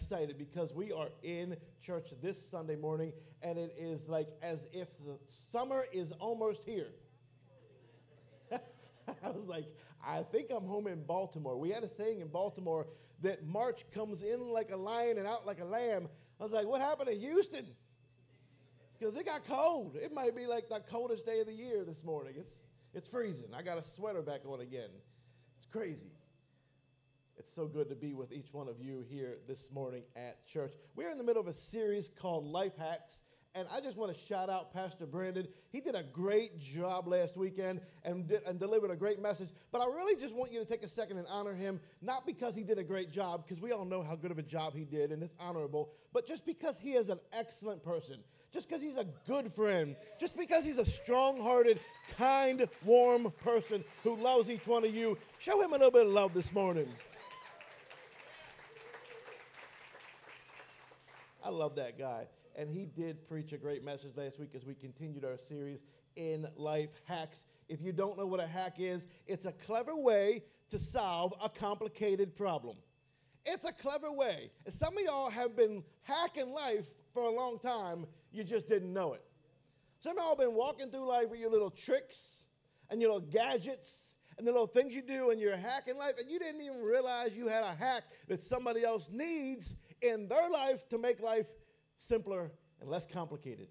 excited because we are in church this Sunday morning, and it is like as if the summer is almost here. I was like, I think I'm home in Baltimore. We had a saying in Baltimore that March comes in like a lion and out like a lamb. I was like, what happened to Houston? Because it got cold. It might be like the coldest day of the year this morning. It's, it's freezing. I got a sweater back on again. It's crazy. It's so good to be with each one of you here this morning at church. We're in the middle of a series called Life Hacks. And I just want to shout out Pastor Brandon. He did a great job last weekend and, did, and delivered a great message. But I really just want you to take a second and honor him, not because he did a great job, because we all know how good of a job he did and it's honorable, but just because he is an excellent person, just because he's a good friend, just because he's a strong hearted, kind, warm person who loves each one of you. Show him a little bit of love this morning. I love that guy. And he did preach a great message last week as we continued our series in life hacks. If you don't know what a hack is, it's a clever way to solve a complicated problem. It's a clever way. Some of y'all have been hacking life for a long time, you just didn't know it. Some of y'all have been walking through life with your little tricks and your little gadgets and the little things you do and you're hacking life, and you didn't even realize you had a hack that somebody else needs in their life to make life simpler and less complicated.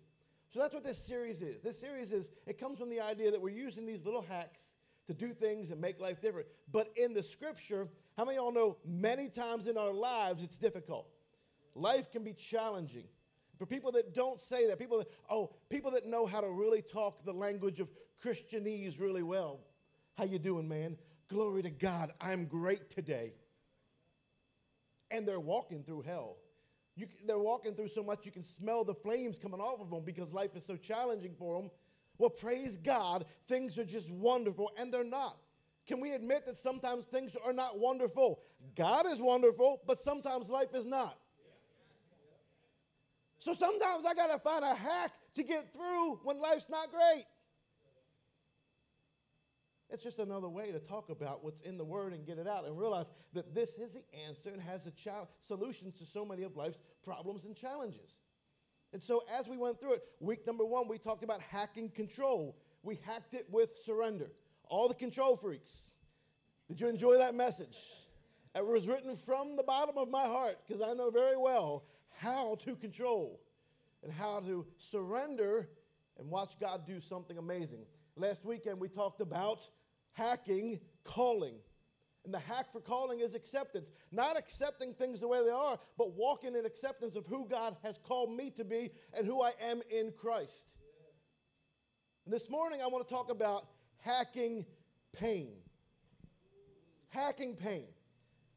So that's what this series is. This series is, it comes from the idea that we're using these little hacks to do things and make life different. But in the scripture, how many of y'all know many times in our lives it's difficult? Life can be challenging. For people that don't say that, people that, oh, people that know how to really talk the language of Christianese really well. How you doing, man? Glory to God. I'm great today and they're walking through hell. You, they're walking through so much you can smell the flames coming off of them because life is so challenging for them. Well, praise God, things are just wonderful, and they're not. Can we admit that sometimes things are not wonderful? God is wonderful, but sometimes life is not. So sometimes I got to find a hack to get through when life's not great. It's just another way to talk about what's in the Word and get it out and realize that this is the answer and has a ch- solution to so many of life's problems and challenges. And so, as we went through it, week number one, we talked about hacking control. We hacked it with surrender. All the control freaks. Did you enjoy that message? It was written from the bottom of my heart because I know very well how to control and how to surrender and watch God do something amazing. Last weekend, we talked about hacking calling. And the hack for calling is acceptance. Not accepting things the way they are, but walking in acceptance of who God has called me to be and who I am in Christ. And this morning, I want to talk about hacking pain. Hacking pain.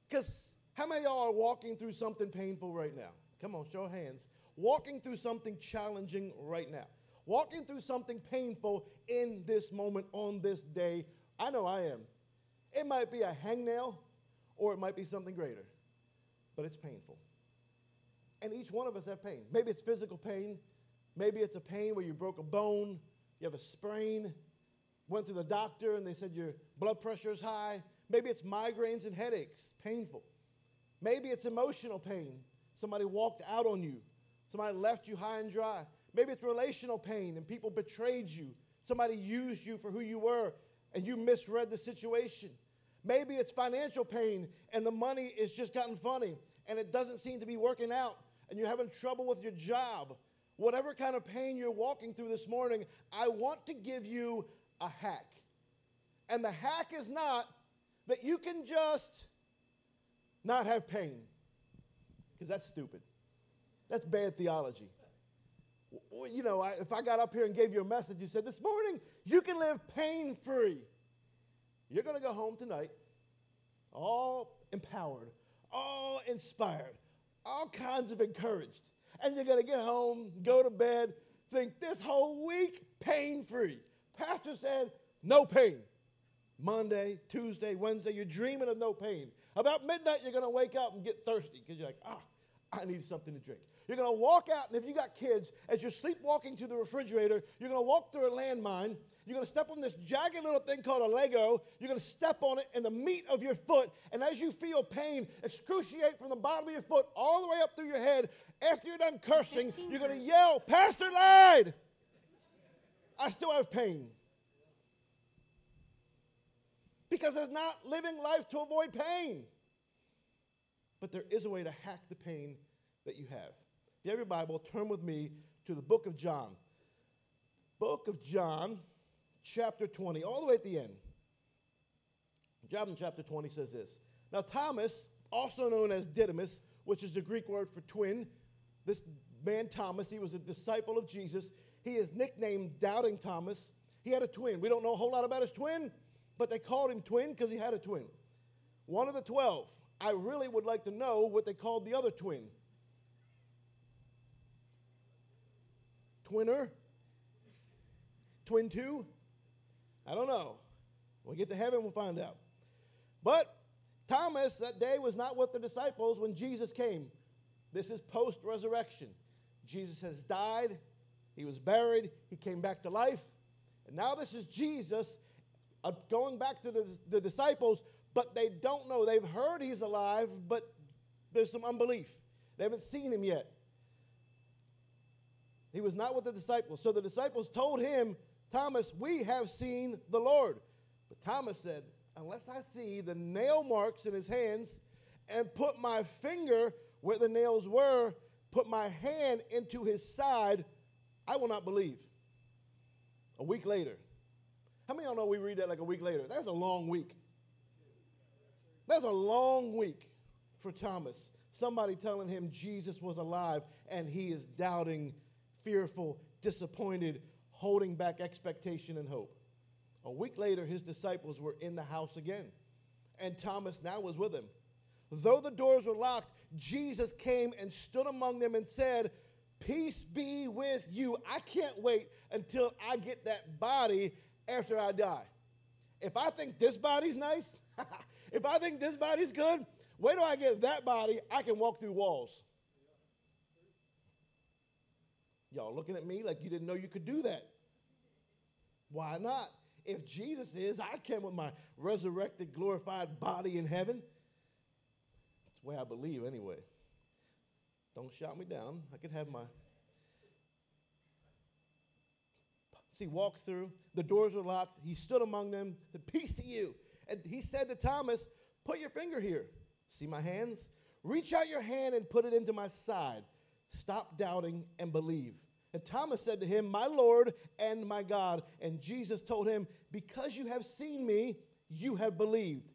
Because how many y'all are walking through something painful right now? Come on, show hands. Walking through something challenging right now. Walking through something painful in this moment, on this day I know I am. It might be a hangnail or it might be something greater, but it's painful. And each one of us have pain. Maybe it's physical pain. Maybe it's a pain where you broke a bone, you have a sprain, went to the doctor and they said your blood pressure is high. Maybe it's migraines and headaches, painful. Maybe it's emotional pain. Somebody walked out on you, somebody left you high and dry. Maybe it's relational pain and people betrayed you. Somebody used you for who you were and you misread the situation. Maybe it's financial pain and the money is just gotten funny and it doesn't seem to be working out and you're having trouble with your job. Whatever kind of pain you're walking through this morning, I want to give you a hack. And the hack is not that you can just not have pain, because that's stupid. That's bad theology. You know, if I got up here and gave you a message, you said, This morning you can live pain free. You're going to go home tonight all empowered, all inspired, all kinds of encouraged. And you're going to get home, go to bed, think this whole week pain free. Pastor said, no pain. Monday, Tuesday, Wednesday, you're dreaming of no pain. About midnight, you're going to wake up and get thirsty because you're like, ah, I need something to drink. You're going to walk out, and if you got kids, as you're sleepwalking to the refrigerator, you're going to walk through a landmine. You're going to step on this jagged little thing called a Lego. You're going to step on it in the meat of your foot. And as you feel pain excruciate from the bottom of your foot all the way up through your head, after you're done cursing, you're going to yell, Pastor lied. I still have pain. Because there's not living life to avoid pain. But there is a way to hack the pain that you have. If you have your Bible, turn with me to the book of John. Book of John, chapter 20, all the way at the end. John chapter 20 says this. Now, Thomas, also known as Didymus, which is the Greek word for twin, this man Thomas, he was a disciple of Jesus. He is nicknamed Doubting Thomas. He had a twin. We don't know a whole lot about his twin, but they called him twin because he had a twin. One of the 12. I really would like to know what they called the other twin. Twinner? Twin two? I don't know. When we get to heaven, we'll find out. But Thomas that day was not with the disciples when Jesus came. This is post resurrection. Jesus has died, he was buried, he came back to life. And now this is Jesus uh, going back to the, the disciples, but they don't know. They've heard he's alive, but there's some unbelief. They haven't seen him yet. He was not with the disciples. So the disciples told him, Thomas, we have seen the Lord. But Thomas said, Unless I see the nail marks in his hands and put my finger where the nails were, put my hand into his side, I will not believe. A week later. How many of y'all know we read that like a week later? That's a long week. That's a long week for Thomas. Somebody telling him Jesus was alive and he is doubting, fearful, disappointed, holding back expectation and hope. A week later, his disciples were in the house again, and Thomas now was with him. Though the doors were locked, Jesus came and stood among them and said, Peace be with you. I can't wait until I get that body after I die. If I think this body's nice, if I think this body's good, wait till I get that body, I can walk through walls. Y'all looking at me like you didn't know you could do that. Why not? If Jesus is, I came with my resurrected, glorified body in heaven. That's the way I believe, anyway. Don't shout me down. I can have my. See, walks through. The doors were locked. He stood among them. The peace to you. And he said to Thomas, Put your finger here. See my hands? Reach out your hand and put it into my side. Stop doubting and believe. And Thomas said to him, My Lord and my God. And Jesus told him, Because you have seen me, you have believed.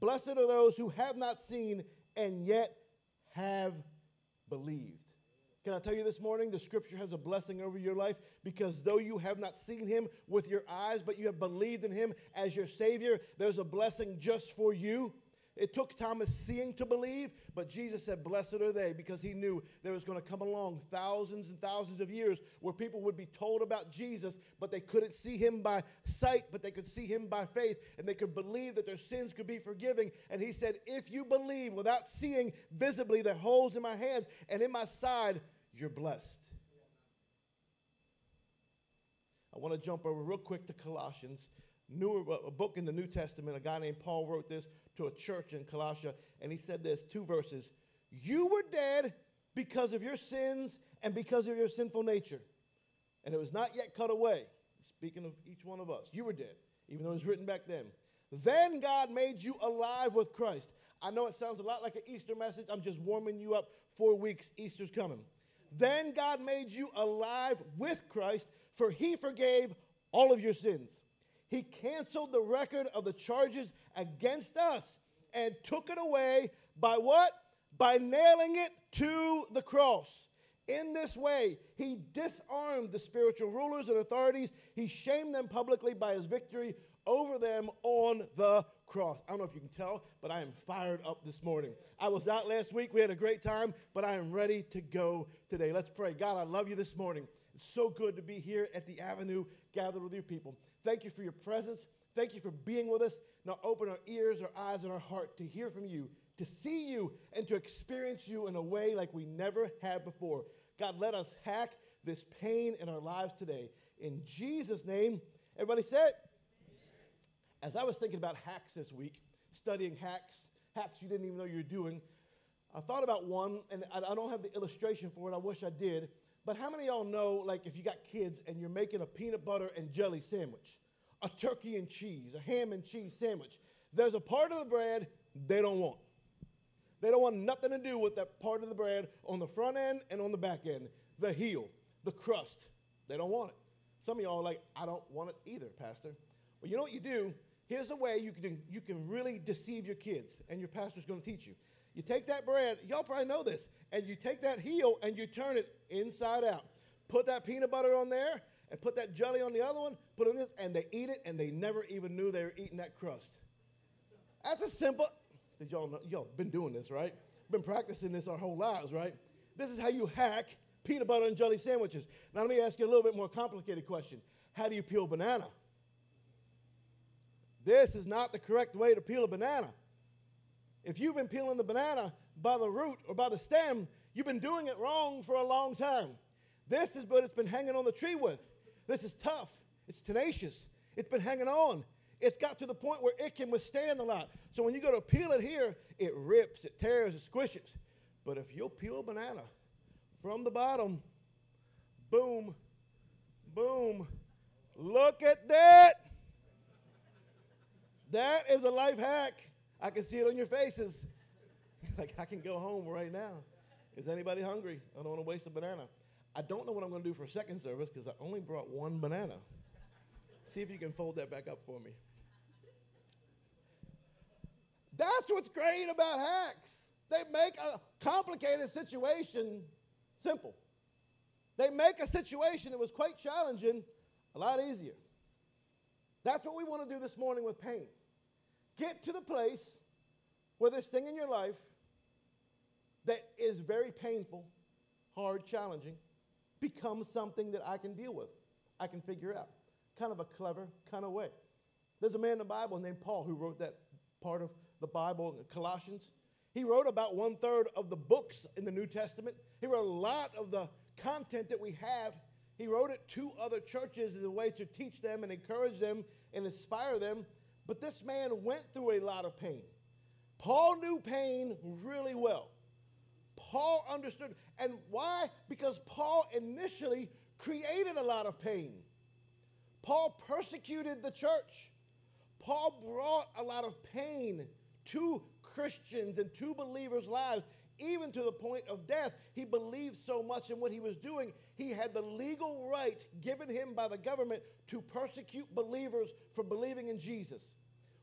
Blessed are those who have not seen and yet have believed. Can I tell you this morning, the scripture has a blessing over your life because though you have not seen him with your eyes, but you have believed in him as your Savior, there's a blessing just for you. It took Thomas seeing to believe, but Jesus said, Blessed are they, because he knew there was going to come along thousands and thousands of years where people would be told about Jesus, but they couldn't see him by sight, but they could see him by faith, and they could believe that their sins could be forgiven. And he said, If you believe without seeing visibly the holes in my hands and in my side, you're blessed. I want to jump over real quick to Colossians, newer, a book in the New Testament. A guy named Paul wrote this to a church in Colossia, and he said this two verses You were dead because of your sins and because of your sinful nature, and it was not yet cut away. Speaking of each one of us, you were dead, even though it was written back then. Then God made you alive with Christ. I know it sounds a lot like an Easter message. I'm just warming you up. Four weeks, Easter's coming. Then God made you alive with Christ, for he forgave all of your sins. He canceled the record of the charges against us and took it away by what? By nailing it to the cross. In this way, he disarmed the spiritual rulers and authorities. He shamed them publicly by his victory over them on the cross. I don't know if you can tell, but I am fired up this morning. I was out last week. We had a great time, but I am ready to go today. Let's pray. God, I love you this morning. It's so good to be here at the Avenue, gathered with your people. Thank you for your presence. Thank you for being with us. Now open our ears, our eyes, and our heart to hear from you. to see you and to experience you in a way like we never had before. God, let us hack this pain in our lives today. In Jesus' name, everybody said. As I was thinking about hacks this week, studying hacks, hacks you didn't even know you were doing, I thought about one, and I don't have the illustration for it. I wish I did. But how many of y'all know, like, if you got kids and you're making a peanut butter and jelly sandwich, a turkey and cheese, a ham and cheese sandwich, there's a part of the bread they don't want. They don't want nothing to do with that part of the bread on the front end and on the back end, the heel, the crust. They don't want it. Some of y'all are like, I don't want it either, Pastor. Well, you know what you do? Here's a way you can, you can really deceive your kids, and your pastor's going to teach you. You take that bread, y'all probably know this, and you take that heel and you turn it inside out. Put that peanut butter on there and put that jelly on the other one, put it on this, and they eat it and they never even knew they were eating that crust. That's a simple, did y'all know, y'all been doing this, right? Been practicing this our whole lives, right? This is how you hack peanut butter and jelly sandwiches. Now let me ask you a little bit more complicated question. How do you peel a banana? This is not the correct way to peel a banana. If you've been peeling the banana by the root or by the stem, you've been doing it wrong for a long time. This is what it's been hanging on the tree with. This is tough. It's tenacious. It's been hanging on. It's got to the point where it can withstand a lot. So when you go to peel it here, it rips, it tears, it squishes. But if you'll peel a banana from the bottom, boom, boom, look at that. That is a life hack. I can see it on your faces. like, I can go home right now. Is anybody hungry? I don't want to waste a banana. I don't know what I'm going to do for second service because I only brought one banana. See if you can fold that back up for me. That's what's great about hacks. They make a complicated situation simple. They make a situation that was quite challenging a lot easier. That's what we want to do this morning with pain. Get to the place where this thing in your life that is very painful, hard, challenging, becomes something that I can deal with, I can figure out. Kind of a clever kind of way. There's a man in the Bible named Paul who wrote that part of the Bible, Colossians. He wrote about one third of the books in the New Testament. He wrote a lot of the content that we have. He wrote it to other churches as a way to teach them and encourage them and inspire them. But this man went through a lot of pain. Paul knew pain really well. Paul understood. And why? Because Paul initially created a lot of pain. Paul persecuted the church. Paul brought a lot of pain to Christians and to believers' lives, even to the point of death. He believed so much in what he was doing, he had the legal right given him by the government to persecute believers for believing in Jesus.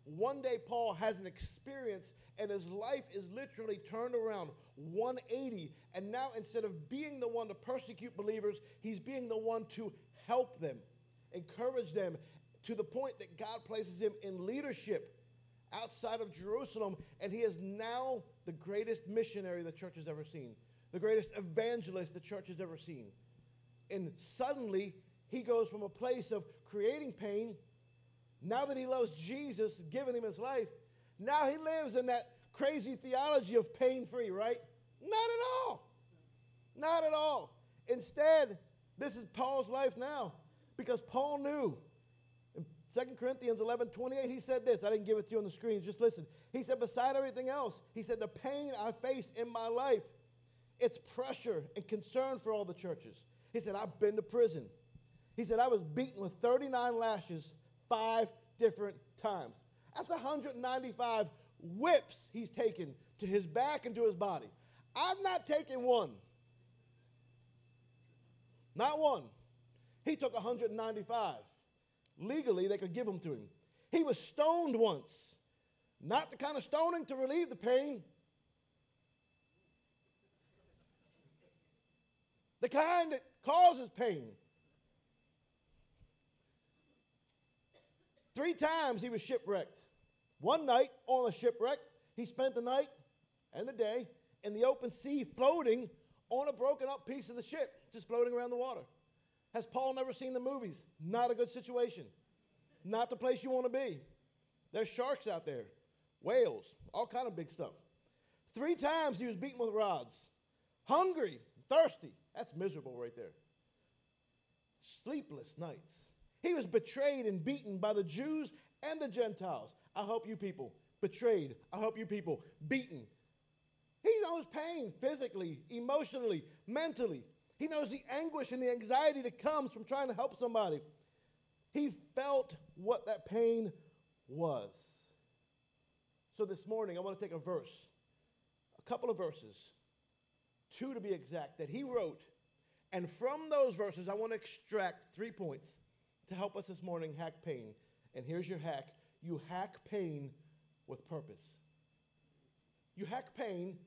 One day, Paul has an experience, and his life is literally turned around 180. And now, instead of being the one to persecute believers, he's being the one to help them, encourage them, to the point that God places him in leadership outside of Jerusalem. And he is now the greatest missionary the church has ever seen, the greatest evangelist the church has ever seen. And suddenly, he goes from a place of creating pain now that he loves Jesus, giving him his life, now he lives in that crazy theology of pain free, right? Not at all. Not at all. Instead, this is Paul's life now because Paul knew. In 2 Corinthians 11 28, he said this. I didn't give it to you on the screen, just listen. He said, Beside everything else, he said, The pain I face in my life, it's pressure and concern for all the churches. He said, I've been to prison. He said, I was beaten with 39 lashes five different times. That's 195 whips he's taken to his back and to his body. I've not taken one. Not one. He took 195. Legally, they could give them to him. He was stoned once. Not the kind of stoning to relieve the pain, the kind that causes pain. Three times he was shipwrecked. One night on a shipwreck, he spent the night and the day in the open sea floating on a broken up piece of the ship, just floating around the water. Has Paul never seen the movies? Not a good situation. Not the place you want to be. There's sharks out there, whales, all kind of big stuff. Three times he was beaten with rods. Hungry, thirsty. That's miserable right there. Sleepless nights. He was betrayed and beaten by the Jews and the Gentiles. I hope you people betrayed. I hope you people beaten. He knows pain physically, emotionally, mentally. He knows the anguish and the anxiety that comes from trying to help somebody. He felt what that pain was. So this morning, I want to take a verse, a couple of verses, two to be exact, that he wrote. And from those verses, I want to extract three points to help us this morning hack pain. And here's your hack you hack pain with purpose. You hack pain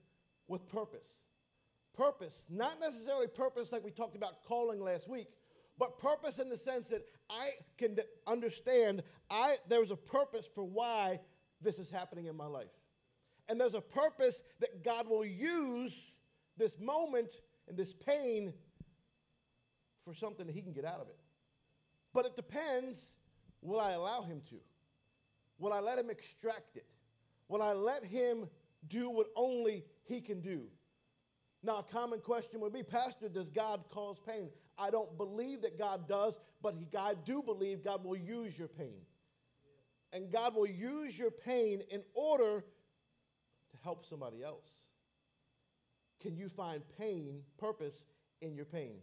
with purpose. Purpose, not necessarily purpose like we talked about calling last week, but purpose in the sense that I can understand I there's a purpose for why this is happening in my life. And there's a purpose that God will use this moment and this pain for something that he can get out of it. But it depends will I allow him to? Will I let him extract it? Will I let him do what only he can do? Now, a common question would be Pastor, does God cause pain? I don't believe that God does, but he, I do believe God will use your pain. And God will use your pain in order to help somebody else. Can you find pain, purpose in your pain?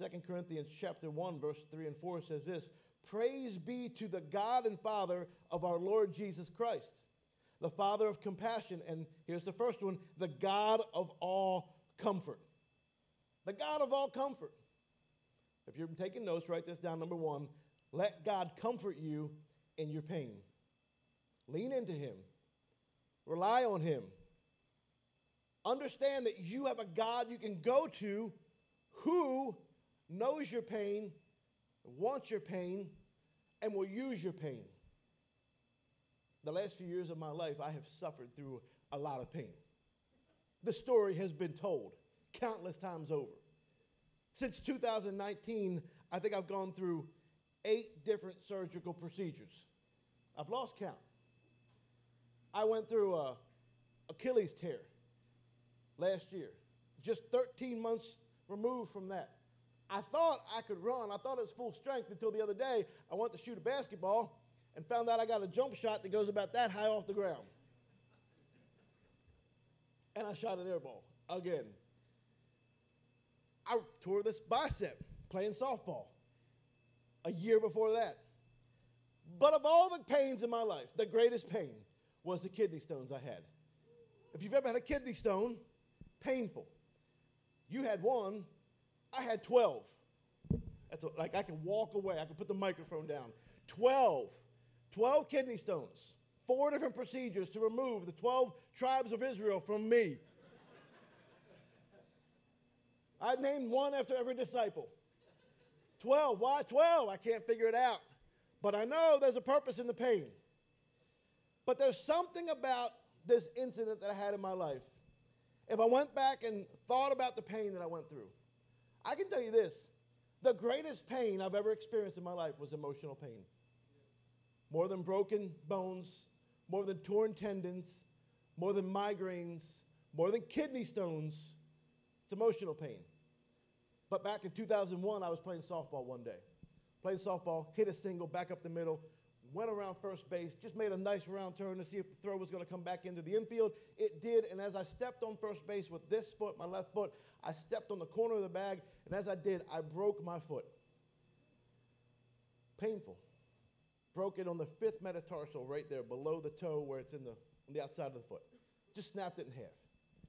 2 Corinthians chapter 1, verse 3 and 4 says this Praise be to the God and Father of our Lord Jesus Christ, the Father of compassion. And here's the first one the God of all comfort. The God of all comfort. If you're taking notes, write this down. Number one, let God comfort you in your pain. Lean into Him, rely on Him. Understand that you have a God you can go to who knows your pain, wants your pain, and will use your pain. The last few years of my life, I have suffered through a lot of pain. The story has been told countless times over. Since 2019, I think I've gone through eight different surgical procedures. I've lost count. I went through a Achilles tear last year, just 13 months removed from that. I thought I could run. I thought it was full strength until the other day I went to shoot a basketball and found out I got a jump shot that goes about that high off the ground. And I shot an air ball again. I tore this bicep playing softball a year before that. But of all the pains in my life, the greatest pain was the kidney stones I had. If you've ever had a kidney stone, painful. You had one, I had 12. That's a, like I can walk away, I can put the microphone down. 12. 12 kidney stones. Four different procedures to remove the 12 tribes of Israel from me. I named one after every disciple. 12. Why 12? I can't figure it out. But I know there's a purpose in the pain. But there's something about this incident that I had in my life. If I went back and thought about the pain that I went through, I can tell you this the greatest pain I've ever experienced in my life was emotional pain. More than broken bones, more than torn tendons, more than migraines, more than kidney stones. It's emotional pain. But back in 2001, I was playing softball one day. Playing softball, hit a single, back up the middle, went around first base, just made a nice round turn to see if the throw was going to come back into the infield. It did, and as I stepped on first base with this foot, my left foot, I stepped on the corner of the bag, and as I did, I broke my foot. Painful. Broke it on the fifth metatarsal right there below the toe where it's in the, on the outside of the foot. Just snapped it in half.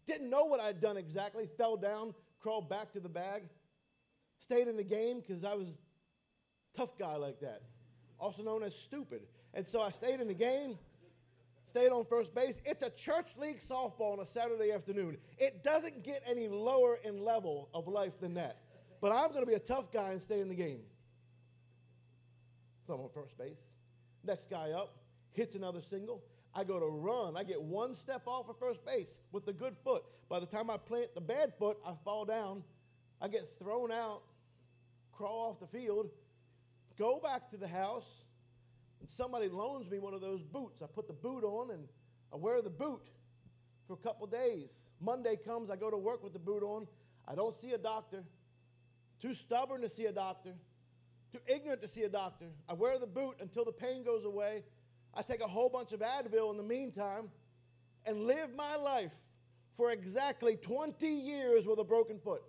Didn't know what I'd done exactly. Fell down, crawled back to the bag. Stayed in the game because I was tough guy like that also known as stupid. And so I stayed in the game, stayed on first base. It's a church league softball on a Saturday afternoon. It doesn't get any lower in level of life than that. But I'm going to be a tough guy and stay in the game. So I'm on first base. Next guy up hits another single. I go to run. I get one step off of first base with the good foot. By the time I plant the bad foot, I fall down. I get thrown out, crawl off the field, go back to the house, and somebody loans me one of those boots. I put the boot on and I wear the boot. for a couple days. Monday comes, I go to work with the boot on. I don't see a doctor. Too stubborn to see a doctor. Too ignorant to see a doctor. I wear the boot until the pain goes away. I take a whole bunch of Advil in the meantime and live my life for exactly 20 years with a broken foot.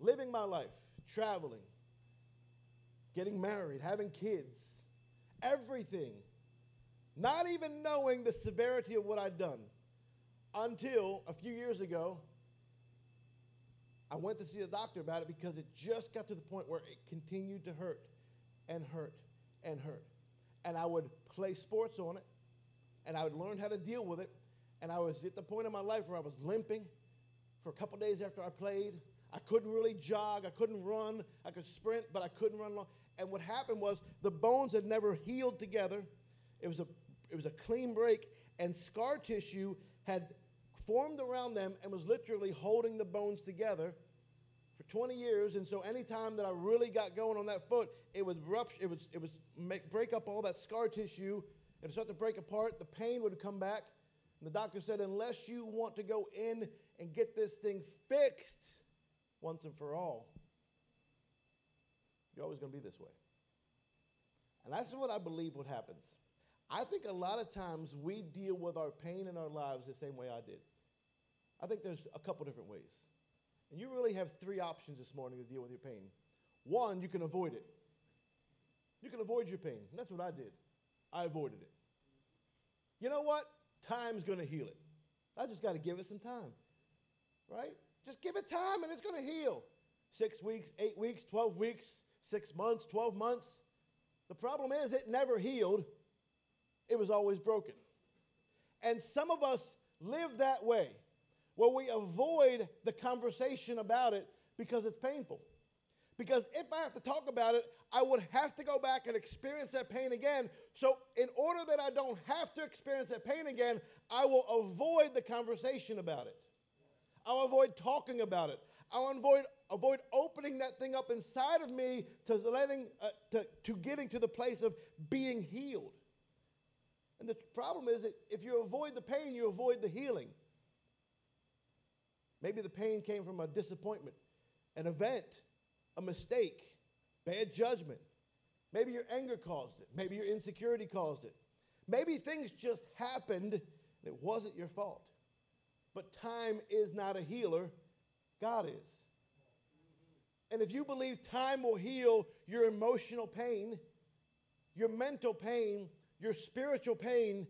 Living my life, traveling, getting married, having kids, everything, not even knowing the severity of what I'd done until a few years ago. I went to see a doctor about it because it just got to the point where it continued to hurt and hurt and hurt. And I would play sports on it and I would learn how to deal with it. And I was at the point in my life where I was limping for a couple days after I played. I couldn't really jog, I couldn't run, I could sprint, but I couldn't run long. And what happened was the bones had never healed together. It was a it was a clean break, and scar tissue had formed around them and was literally holding the bones together for 20 years. And so anytime that I really got going on that foot, it would rupture, it would, it would make, break up all that scar tissue and start to break apart. The pain would come back. And the doctor said, unless you want to go in and get this thing fixed once and for all, you're always going to be this way. And that's what I believe what happens. I think a lot of times we deal with our pain in our lives the same way I did. I think there's a couple different ways. And you really have three options this morning to deal with your pain. One, you can avoid it. You can avoid your pain. That's what I did. I avoided it. You know what? Time's going to heal it. I just got to give it some time. Right? Just give it time and it's going to heal. Six weeks, eight weeks, 12 weeks, six months, 12 months. The problem is it never healed, it was always broken. And some of us live that way where we avoid the conversation about it because it's painful. Because if I have to talk about it, I would have to go back and experience that pain again. So, in order that I don't have to experience that pain again, I will avoid the conversation about it. I'll avoid talking about it. I'll avoid, avoid opening that thing up inside of me to, letting, uh, to, to getting to the place of being healed. And the problem is that if you avoid the pain, you avoid the healing. Maybe the pain came from a disappointment, an event, a mistake, bad judgment. Maybe your anger caused it. Maybe your insecurity caused it. Maybe things just happened and it wasn't your fault. But time is not a healer, God is. And if you believe time will heal your emotional pain, your mental pain, your spiritual pain,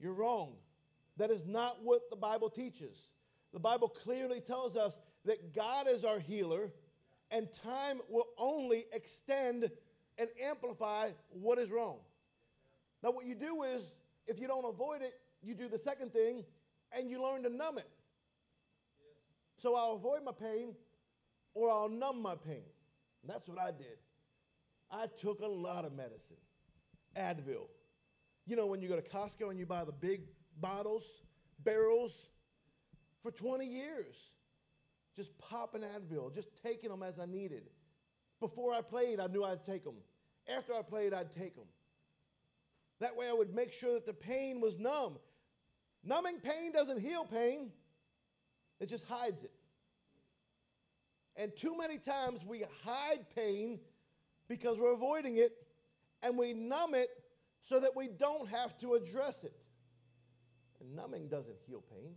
you're wrong. That is not what the Bible teaches. The Bible clearly tells us that God is our healer, and time will only extend and amplify what is wrong. Now, what you do is, if you don't avoid it, you do the second thing and you learn to numb it. So I'll avoid my pain or I'll numb my pain. And that's what I did. I took a lot of medicine Advil. You know, when you go to Costco and you buy the big bottles, barrels, for 20 years. Just popping Advil, just taking them as I needed. Before I played, I knew I'd take them. After I played, I'd take them. That way, I would make sure that the pain was numb. Numbing pain doesn't heal pain, it just hides it. And too many times we hide pain because we're avoiding it, and we numb it so that we don't have to address it. And numbing doesn't heal pain.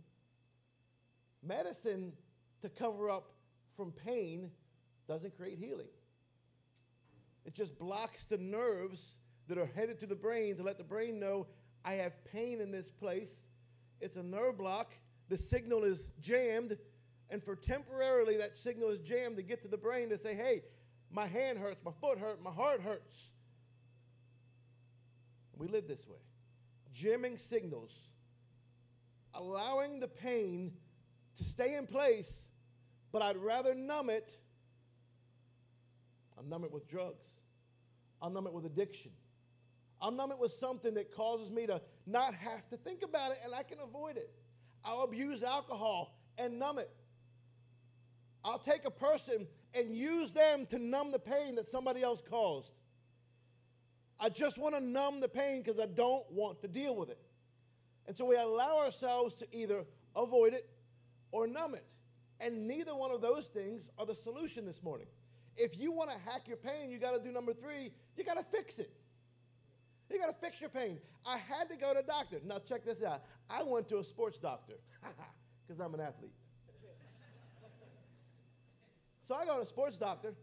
Medicine to cover up from pain doesn't create healing. It just blocks the nerves that are headed to the brain to let the brain know I have pain in this place. It's a nerve block. The signal is jammed. And for temporarily, that signal is jammed to get to the brain to say, hey, my hand hurts, my foot hurts, my heart hurts. We live this way jamming signals, allowing the pain to stay in place, but I'd rather numb it. I'll numb it with drugs. I'll numb it with addiction. I'll numb it with something that causes me to not have to think about it and I can avoid it. I'll abuse alcohol and numb it. I'll take a person and use them to numb the pain that somebody else caused. I just want to numb the pain because I don't want to deal with it. And so we allow ourselves to either avoid it or numb it. And neither one of those things are the solution this morning. If you want to hack your pain, you got to do number three, you got to fix it. You got to fix your pain. I had to go to a doctor. Now, check this out. I went to a sports doctor because I'm an athlete. so I go to a sports doctor,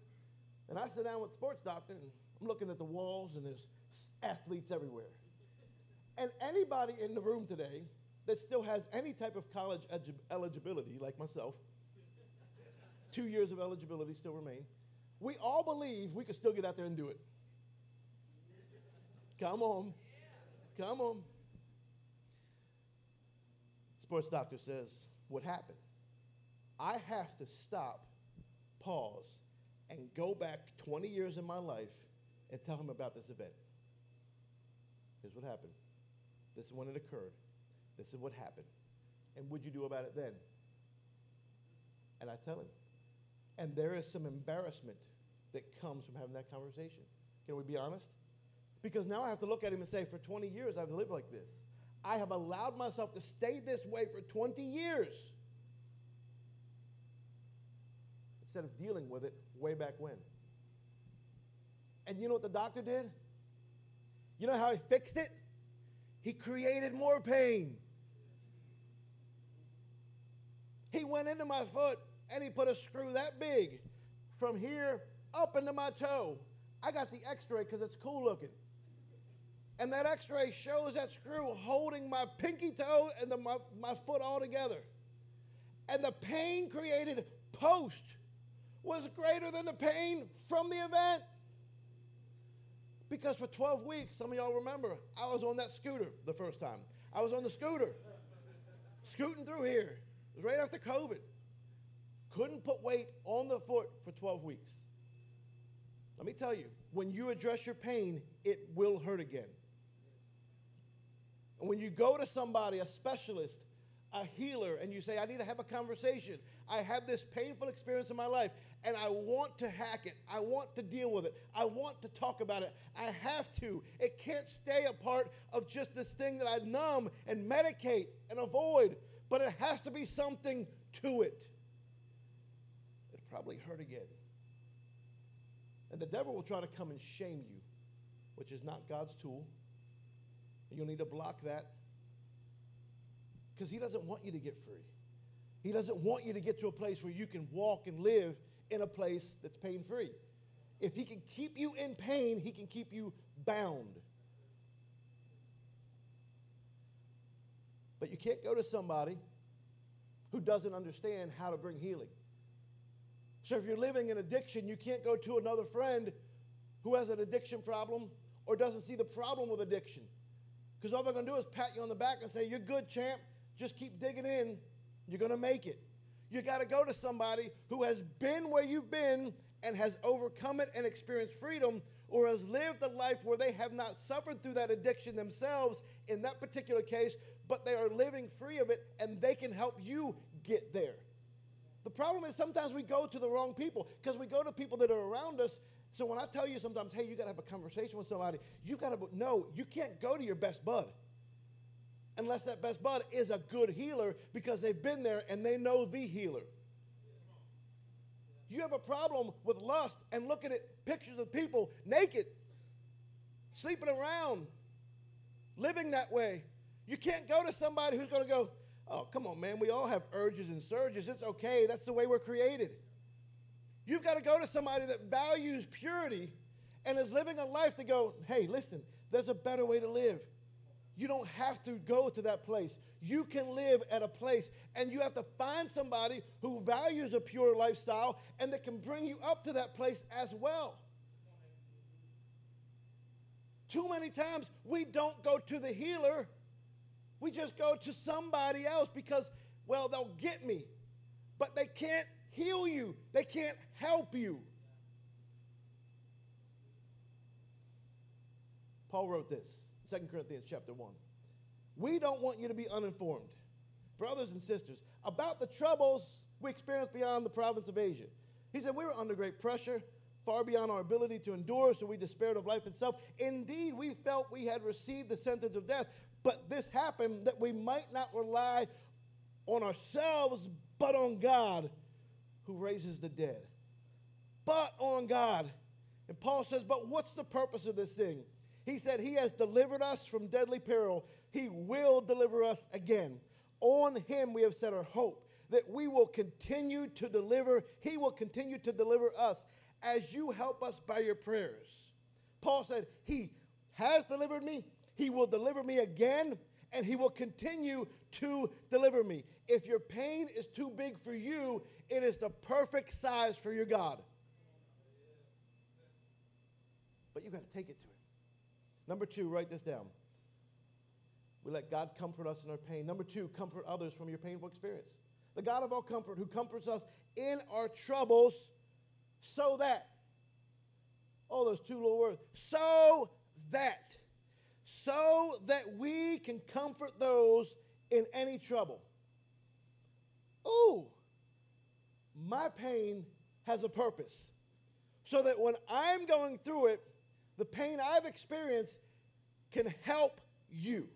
and I sit down with the sports doctor, and I'm looking at the walls, and there's athletes everywhere. And anybody in the room today that still has any type of college eligibility, like myself, two years of eligibility still remain, we all believe we could still get out there and do it. Come on. Come on. Sports doctor says, What happened? I have to stop, pause, and go back 20 years in my life and tell him about this event. Here's what happened. This is when it occurred. This is what happened. And what'd you do about it then? And I tell him. And there is some embarrassment that comes from having that conversation. Can we be honest? Because now I have to look at him and say, for 20 years I've lived like this. I have allowed myself to stay this way for 20 years. Instead of dealing with it way back when. And you know what the doctor did? You know how he fixed it? He created more pain. He went into my foot and he put a screw that big from here up into my toe. I got the x ray because it's cool looking. And that x ray shows that screw holding my pinky toe and the, my, my foot all together. And the pain created post was greater than the pain from the event. Because for 12 weeks, some of y'all remember, I was on that scooter the first time. I was on the scooter, scooting through here. It was right after COVID. Couldn't put weight on the foot for 12 weeks. Let me tell you, when you address your pain, it will hurt again. And when you go to somebody, a specialist, a healer, and you say, I need to have a conversation. I have this painful experience in my life, and I want to hack it. I want to deal with it. I want to talk about it. I have to. It can't stay a part of just this thing that I numb and medicate and avoid, but it has to be something to it. It'll probably hurt again. And the devil will try to come and shame you, which is not God's tool. You'll need to block that because he doesn't want you to get free. He doesn't want you to get to a place where you can walk and live in a place that's pain free. If he can keep you in pain, he can keep you bound. But you can't go to somebody who doesn't understand how to bring healing. So if you're living in addiction, you can't go to another friend who has an addiction problem or doesn't see the problem with addiction. Because all they're going to do is pat you on the back and say, You're good, champ. Just keep digging in. You're going to make it. You got to go to somebody who has been where you've been and has overcome it and experienced freedom or has lived a life where they have not suffered through that addiction themselves in that particular case, but they are living free of it and they can help you get there. The problem is sometimes we go to the wrong people because we go to people that are around us. So when I tell you sometimes, hey, you got to have a conversation with somebody, you got to know you can't go to your best bud unless that best bud is a good healer because they've been there and they know the healer. You have a problem with lust and looking at pictures of people naked, sleeping around, living that way. You can't go to somebody who's going to go, Oh, come on, man. We all have urges and surges. It's okay. That's the way we're created. You've got to go to somebody that values purity and is living a life to go, hey, listen, there's a better way to live. You don't have to go to that place. You can live at a place, and you have to find somebody who values a pure lifestyle and that can bring you up to that place as well. Too many times we don't go to the healer we just go to somebody else because, well, they'll get me. But they can't heal you, they can't help you. Paul wrote this, 2 Corinthians chapter 1. We don't want you to be uninformed, brothers and sisters, about the troubles we experienced beyond the province of Asia. He said, We were under great pressure, far beyond our ability to endure, so we despaired of life itself. Indeed, we felt we had received the sentence of death. But this happened that we might not rely on ourselves, but on God who raises the dead. But on God. And Paul says, But what's the purpose of this thing? He said, He has delivered us from deadly peril. He will deliver us again. On Him we have set our hope that we will continue to deliver, He will continue to deliver us as you help us by your prayers. Paul said, He has delivered me, He will deliver me again, and He will continue to deliver me. If your pain is too big for you, it is the perfect size for your God. But you got to take it to Him. Number two, write this down. We let God comfort us in our pain. Number two, comfort others from your painful experience. The God of all comfort who comforts us in our troubles so that, oh, those two little words, so that, so that we can comfort those in any trouble. Oh, my pain has a purpose. So that when I'm going through it, the pain I've experienced can help you.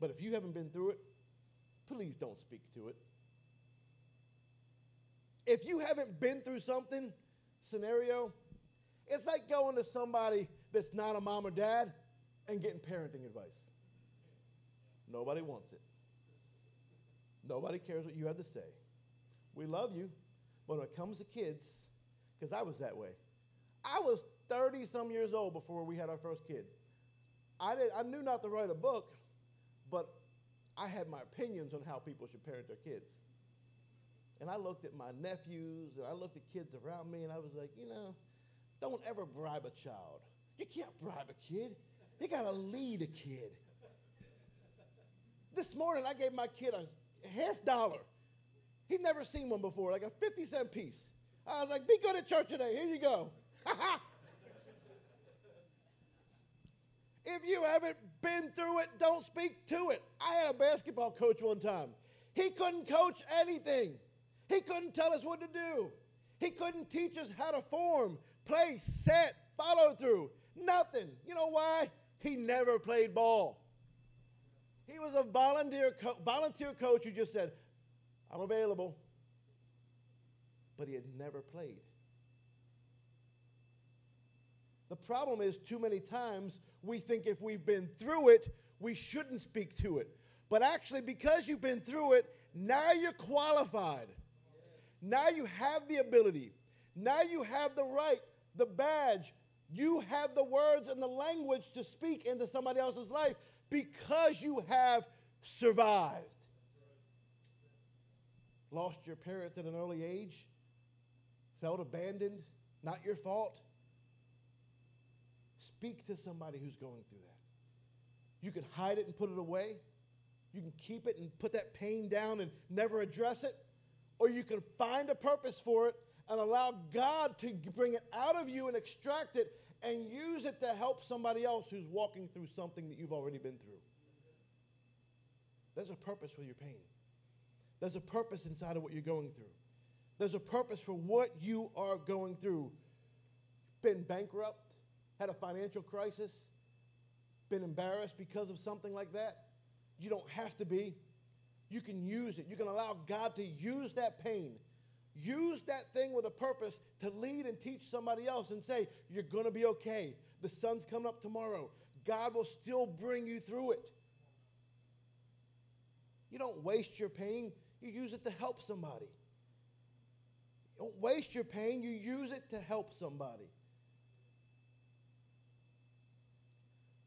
But if you haven't been through it, please don't speak to it. If you haven't been through something, scenario, it's like going to somebody that's not a mom or dad and getting parenting advice. Nobody wants it. Nobody cares what you have to say. We love you, but when it comes to kids, because I was that way, I was 30 some years old before we had our first kid. I, did, I knew not to write a book, but I had my opinions on how people should parent their kids. And I looked at my nephews and I looked at kids around me and I was like, you know, don't ever bribe a child. You can't bribe a kid. You got to lead a kid. This morning I gave my kid a half dollar. He'd never seen one before, like a 50 cent piece. I was like, be good at church today. Here you go. if you haven't been through it, don't speak to it. I had a basketball coach one time. He couldn't coach anything. He couldn't tell us what to do. He couldn't teach us how to form, play, set, follow through. Nothing. You know why? He never played ball. He was a volunteer, co- volunteer coach who just said, I'm available. But he had never played. The problem is, too many times we think if we've been through it, we shouldn't speak to it. But actually, because you've been through it, now you're qualified. Now you have the ability. Now you have the right, the badge. You have the words and the language to speak into somebody else's life because you have survived. Lost your parents at an early age, felt abandoned, not your fault. Speak to somebody who's going through that. You can hide it and put it away. You can keep it and put that pain down and never address it or you can find a purpose for it and allow God to bring it out of you and extract it and use it to help somebody else who's walking through something that you've already been through. There's a purpose for your pain. There's a purpose inside of what you're going through. There's a purpose for what you are going through. Been bankrupt, had a financial crisis, been embarrassed because of something like that. You don't have to be. You can use it. You can allow God to use that pain, use that thing with a purpose to lead and teach somebody else and say, You're going to be okay. The sun's coming up tomorrow. God will still bring you through it. You don't waste your pain, you use it to help somebody. You don't waste your pain, you use it to help somebody.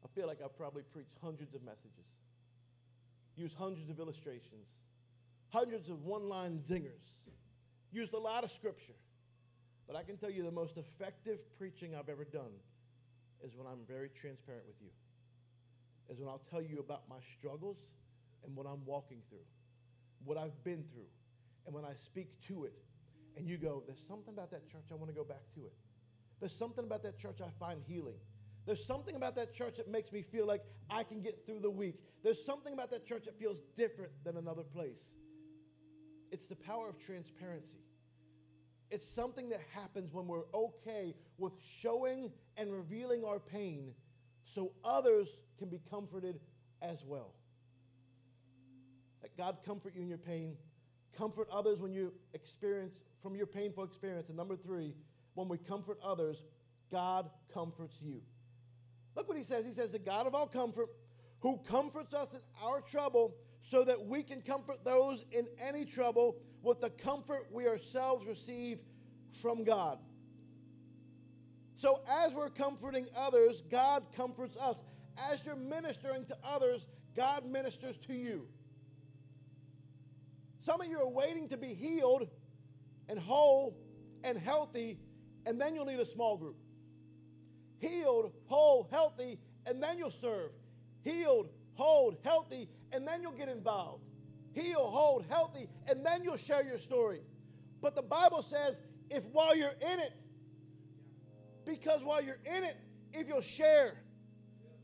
I feel like I've probably preached hundreds of messages used hundreds of illustrations, hundreds of one line zingers, used a lot of scripture. But I can tell you the most effective preaching I've ever done is when I'm very transparent with you, is when I'll tell you about my struggles and what I'm walking through, what I've been through, and when I speak to it, and you go, There's something about that church, I want to go back to it. There's something about that church I find healing. There's something about that church that makes me feel like I can get through the week. There's something about that church that feels different than another place. It's the power of transparency. It's something that happens when we're okay with showing and revealing our pain so others can be comforted as well. That God comfort you in your pain, comfort others when you experience from your painful experience. And number three, when we comfort others, God comforts you. Look what he says. He says, The God of all comfort, who comforts us in our trouble, so that we can comfort those in any trouble with the comfort we ourselves receive from God. So, as we're comforting others, God comforts us. As you're ministering to others, God ministers to you. Some of you are waiting to be healed and whole and healthy, and then you'll need a small group. Healed, whole, healthy, and then you'll serve. Healed, whole, healthy, and then you'll get involved. Heal, hold, healthy, and then you'll share your story. But the Bible says if while you're in it, because while you're in it, if you'll share,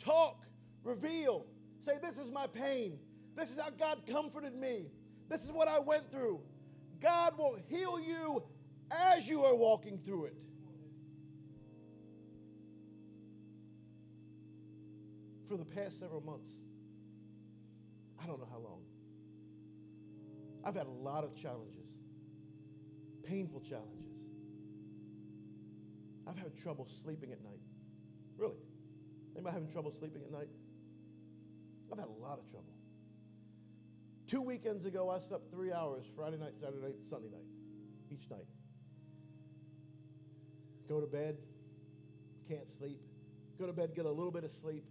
talk, reveal, say, This is my pain. This is how God comforted me. This is what I went through. God will heal you as you are walking through it. For the past several months, don't know how long, I've had a lot of challenges, painful challenges. I've had trouble sleeping at night. Really. Anybody having trouble sleeping at night? I've had a lot of trouble. Two weekends ago, I slept three hours Friday night, Saturday night, Sunday night, each night. Go to bed, can't sleep. Go to bed, get a little bit of sleep.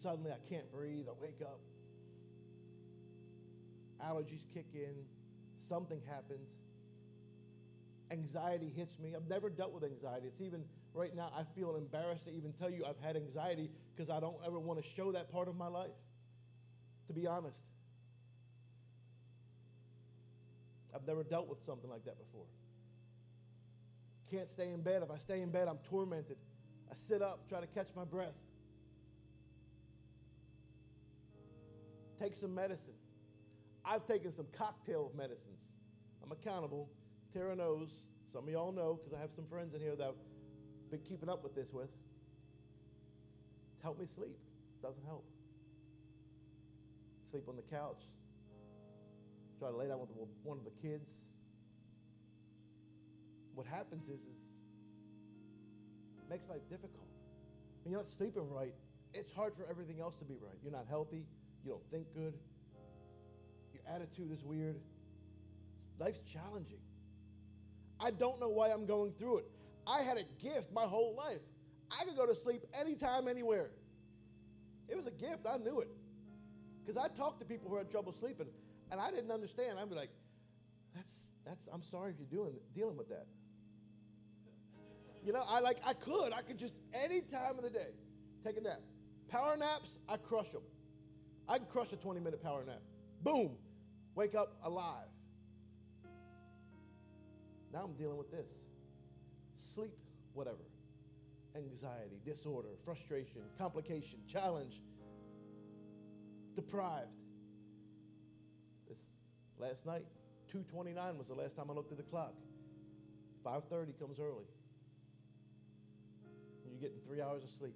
Suddenly, I can't breathe. I wake up. Allergies kick in. Something happens. Anxiety hits me. I've never dealt with anxiety. It's even right now, I feel embarrassed to even tell you I've had anxiety because I don't ever want to show that part of my life, to be honest. I've never dealt with something like that before. Can't stay in bed. If I stay in bed, I'm tormented. I sit up, try to catch my breath. Take some medicine. I've taken some cocktail medicines. I'm accountable. Tara knows. Some of y'all know because I have some friends in here that I've been keeping up with this with. Help me sleep. Doesn't help. Sleep on the couch. Try to lay down with one of the kids. What happens is, is it makes life difficult. When you're not sleeping right, it's hard for everything else to be right. You're not healthy. You don't think good. Attitude is weird. Life's challenging. I don't know why I'm going through it. I had a gift my whole life. I could go to sleep anytime, anywhere. It was a gift. I knew it. Because I talked to people who had trouble sleeping, and I didn't understand. I'd be like, that's, that's, I'm sorry if you're doing, dealing with that. You know, I like, I could. I could just, any time of the day, take a nap. Power naps, I crush them. I can crush a 20 minute power nap. Boom, wake up alive. Now I'm dealing with this sleep, whatever. Anxiety, disorder, frustration, complication, challenge, deprived. This last night, 2:29 was the last time I looked at the clock. 5:30 comes early. You're getting three hours of sleep.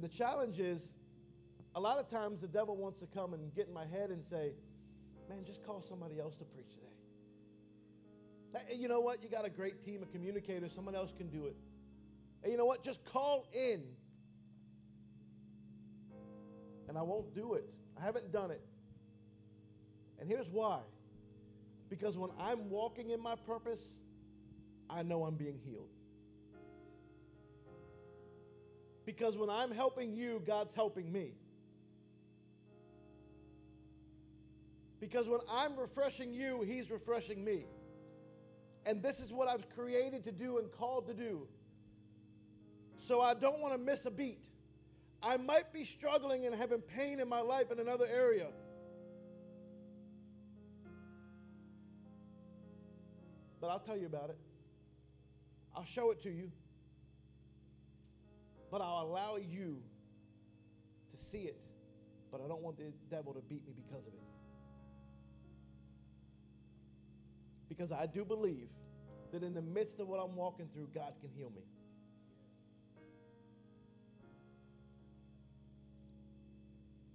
And the challenge is a lot of times the devil wants to come and get in my head and say, man, just call somebody else to preach today. you know what? You got a great team of communicators. Someone else can do it. And you know what? Just call in. And I won't do it. I haven't done it. And here's why. Because when I'm walking in my purpose, I know I'm being healed. Because when I'm helping you, God's helping me. Because when I'm refreshing you, He's refreshing me. And this is what I've created to do and called to do. So I don't want to miss a beat. I might be struggling and having pain in my life in another area. But I'll tell you about it. I'll show it to you. But I'll allow you to see it but I don't want the devil to beat me because of it. Because I do believe that in the midst of what I'm walking through, God can heal me.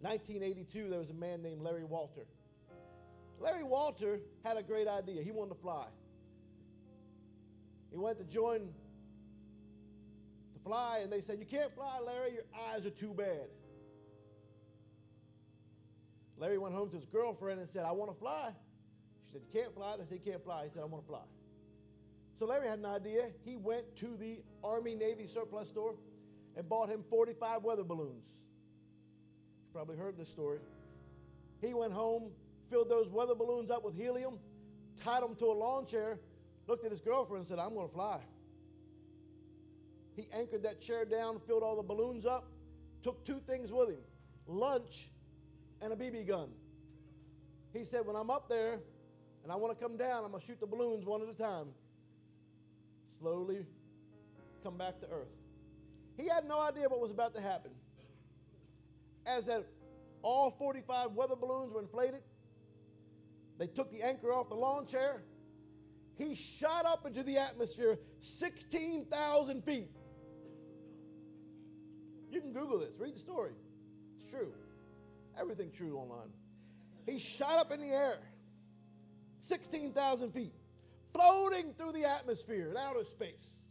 Nineteen eighty-two, there was a man named Larry Walter. Larry Walter had a great idea. He wanted to fly. He went to join fly, and they said, You can't fly, Larry, your eyes are too bad. Larry went home to his girlfriend and said, I want to fly. She said, You can't fly. They said, You can't fly. He said, I want to fly. So Larry had an idea. He went to the Army Navy surplus store and bought him 45 weather balloons. You probably heard this story. He went home, filled those weather balloons up with helium, tied them to a lawn chair, looked at his girlfriend and said, I'm going to fly. He anchored that chair down, filled all the balloons up, took two things with him lunch and a BB gun. He said, When I'm up there and I want to come down, I'm going to shoot the balloons one at a time. Slowly come back to earth. He had no idea what was about to happen. As that all 45 weather balloons were inflated, they took the anchor off the lawn chair. He shot up into the atmosphere 16,000 feet. You can Google this, read the story. It's true. Everything true online. He shot up in the air 16,000 feet, floating through the atmosphere in outer space,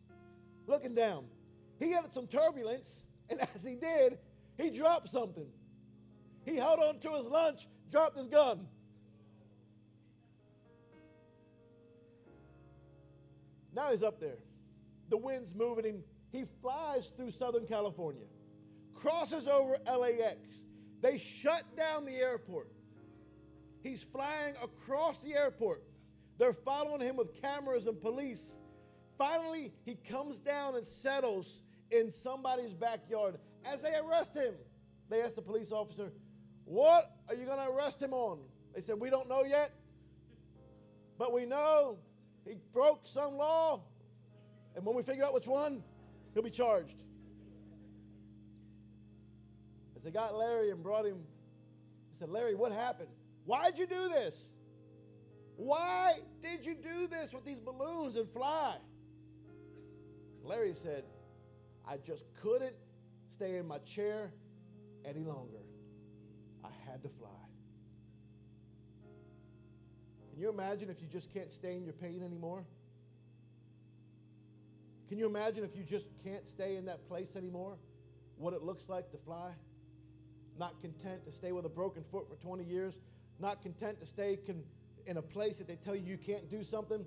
looking down. He had some turbulence, and as he did, he dropped something. He held on to his lunch, dropped his gun. Now he's up there. The wind's moving him. He flies through Southern California, crosses over LAX. They shut down the airport. He's flying across the airport. They're following him with cameras and police. Finally, he comes down and settles in somebody's backyard. As they arrest him, they ask the police officer, What are you going to arrest him on? They said, We don't know yet, but we know he broke some law. And when we figure out which one, he'll be charged. They got Larry and brought him, they said, Larry, what happened? Why'd you do this? Why did you do this with these balloons and fly? Larry said, I just couldn't stay in my chair any longer. I had to fly. Can you imagine if you just can't stay in your pain anymore? Can you imagine if you just can't stay in that place anymore? What it looks like to fly? Not content to stay with a broken foot for 20 years? Not content to stay con- in a place that they tell you you can't do something?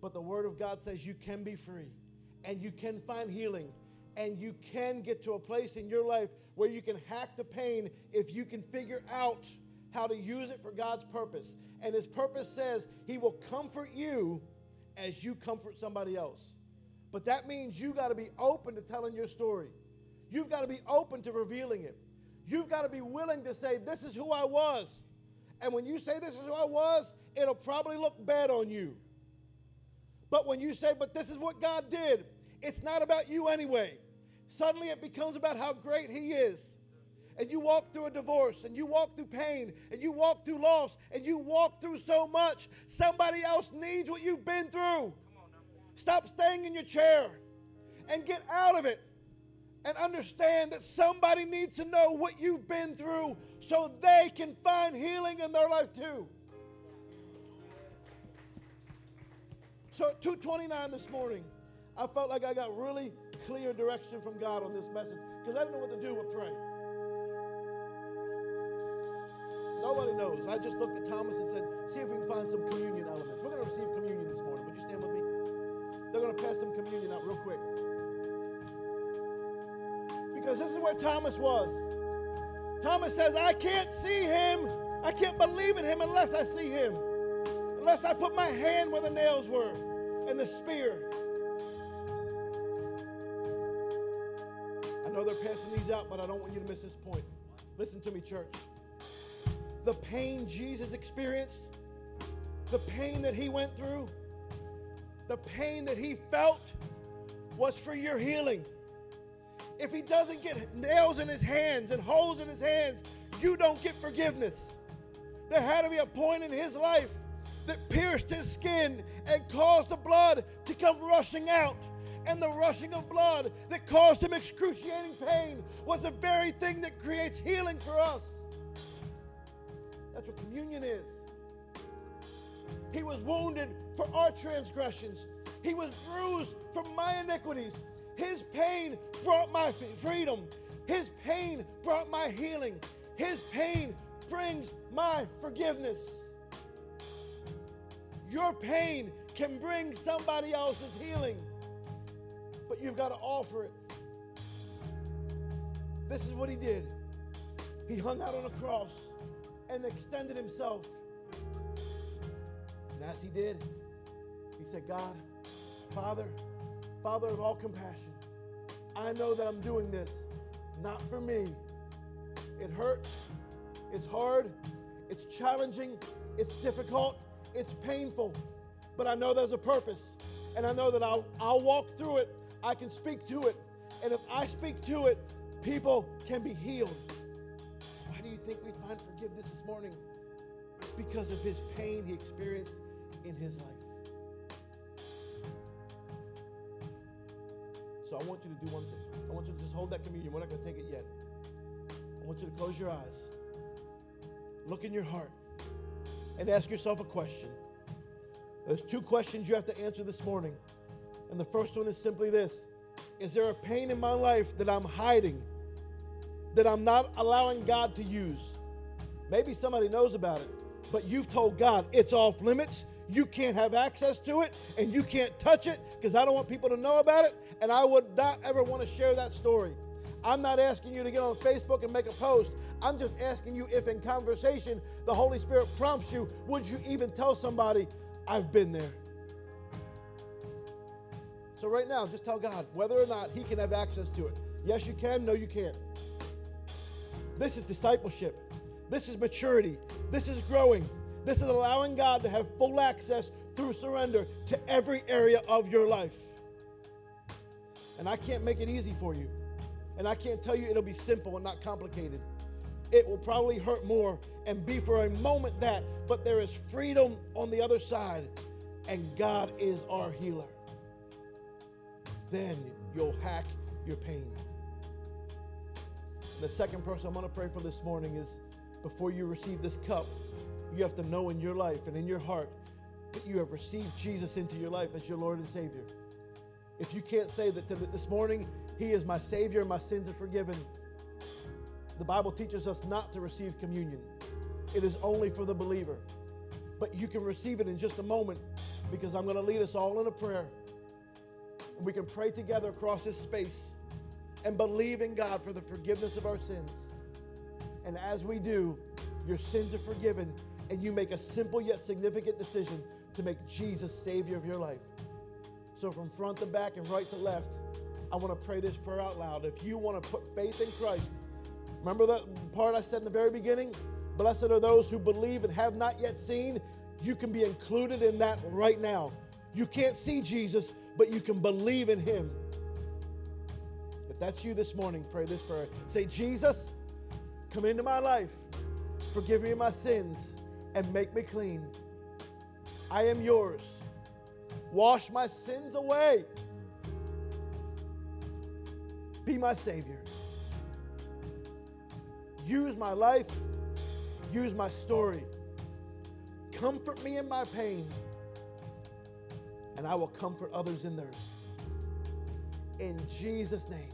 But the Word of God says you can be free and you can find healing and you can get to a place in your life where you can hack the pain if you can figure out how to use it for God's purpose. And His purpose says He will comfort you as you comfort somebody else. But that means you got to be open to telling your story. You've got to be open to revealing it. You've got to be willing to say, This is who I was. And when you say, This is who I was, it'll probably look bad on you. But when you say, But this is what God did, it's not about you anyway. Suddenly it becomes about how great He is. And you walk through a divorce, and you walk through pain, and you walk through loss, and you walk through so much. Somebody else needs what you've been through. Stop staying in your chair and get out of it and understand that somebody needs to know what you've been through so they can find healing in their life too. So at 229 this morning, I felt like I got really clear direction from God on this message because I didn't know what to do but pray. Nobody knows. I just looked at Thomas and said, see if we can find some communion elements. We're going to receive communion this morning. Would you stand with me? They're going to pass some communion out real quick. Because this is where Thomas was. Thomas says, I can't see him. I can't believe in him unless I see him. Unless I put my hand where the nails were and the spear. I know they're passing these out, but I don't want you to miss this point. Listen to me, church. The pain Jesus experienced, the pain that he went through, the pain that he felt was for your healing. If he doesn't get nails in his hands and holes in his hands, you don't get forgiveness. There had to be a point in his life that pierced his skin and caused the blood to come rushing out. And the rushing of blood that caused him excruciating pain was the very thing that creates healing for us. That's what communion is. He was wounded for our transgressions, He was bruised for my iniquities. His pain brought my freedom. His pain brought my healing. His pain brings my forgiveness. Your pain can bring somebody else's healing, but you've got to offer it. This is what he did. He hung out on a cross and extended himself. And as he did, he said, God, Father, Father of all compassion, I know that I'm doing this not for me. It hurts, it's hard, it's challenging, it's difficult, it's painful, but I know there's a purpose. And I know that I'll, I'll walk through it, I can speak to it. And if I speak to it, people can be healed. Why do you think we find forgiveness this morning? Because of his pain he experienced in his life. So I want you to do one thing. I want you to just hold that communion. We're not going to take it yet. I want you to close your eyes, look in your heart, and ask yourself a question. There's two questions you have to answer this morning. And the first one is simply this Is there a pain in my life that I'm hiding, that I'm not allowing God to use? Maybe somebody knows about it, but you've told God it's off limits. You can't have access to it and you can't touch it because I don't want people to know about it. And I would not ever want to share that story. I'm not asking you to get on Facebook and make a post. I'm just asking you if in conversation the Holy Spirit prompts you, would you even tell somebody, I've been there? So, right now, just tell God whether or not He can have access to it. Yes, you can. No, you can't. This is discipleship. This is maturity. This is growing. This is allowing God to have full access through surrender to every area of your life. And I can't make it easy for you. And I can't tell you it'll be simple and not complicated. It will probably hurt more and be for a moment that, but there is freedom on the other side, and God is our healer. Then you'll hack your pain. The second person I'm going to pray for this morning is before you receive this cup, you have to know in your life and in your heart that you have received Jesus into your life as your Lord and Savior. If you can't say that this morning, He is my Savior, my sins are forgiven, the Bible teaches us not to receive communion. It is only for the believer. But you can receive it in just a moment because I'm going to lead us all in a prayer. We can pray together across this space and believe in God for the forgiveness of our sins. And as we do, your sins are forgiven and you make a simple yet significant decision to make Jesus Savior of your life. So, from front to back and right to left, I want to pray this prayer out loud. If you want to put faith in Christ, remember that part I said in the very beginning? Blessed are those who believe and have not yet seen. You can be included in that right now. You can't see Jesus, but you can believe in him. If that's you this morning, pray this prayer. Say, Jesus, come into my life, forgive me my sins and make me clean. I am yours. Wash my sins away. Be my Savior. Use my life. Use my story. Comfort me in my pain. And I will comfort others in theirs. In Jesus' name.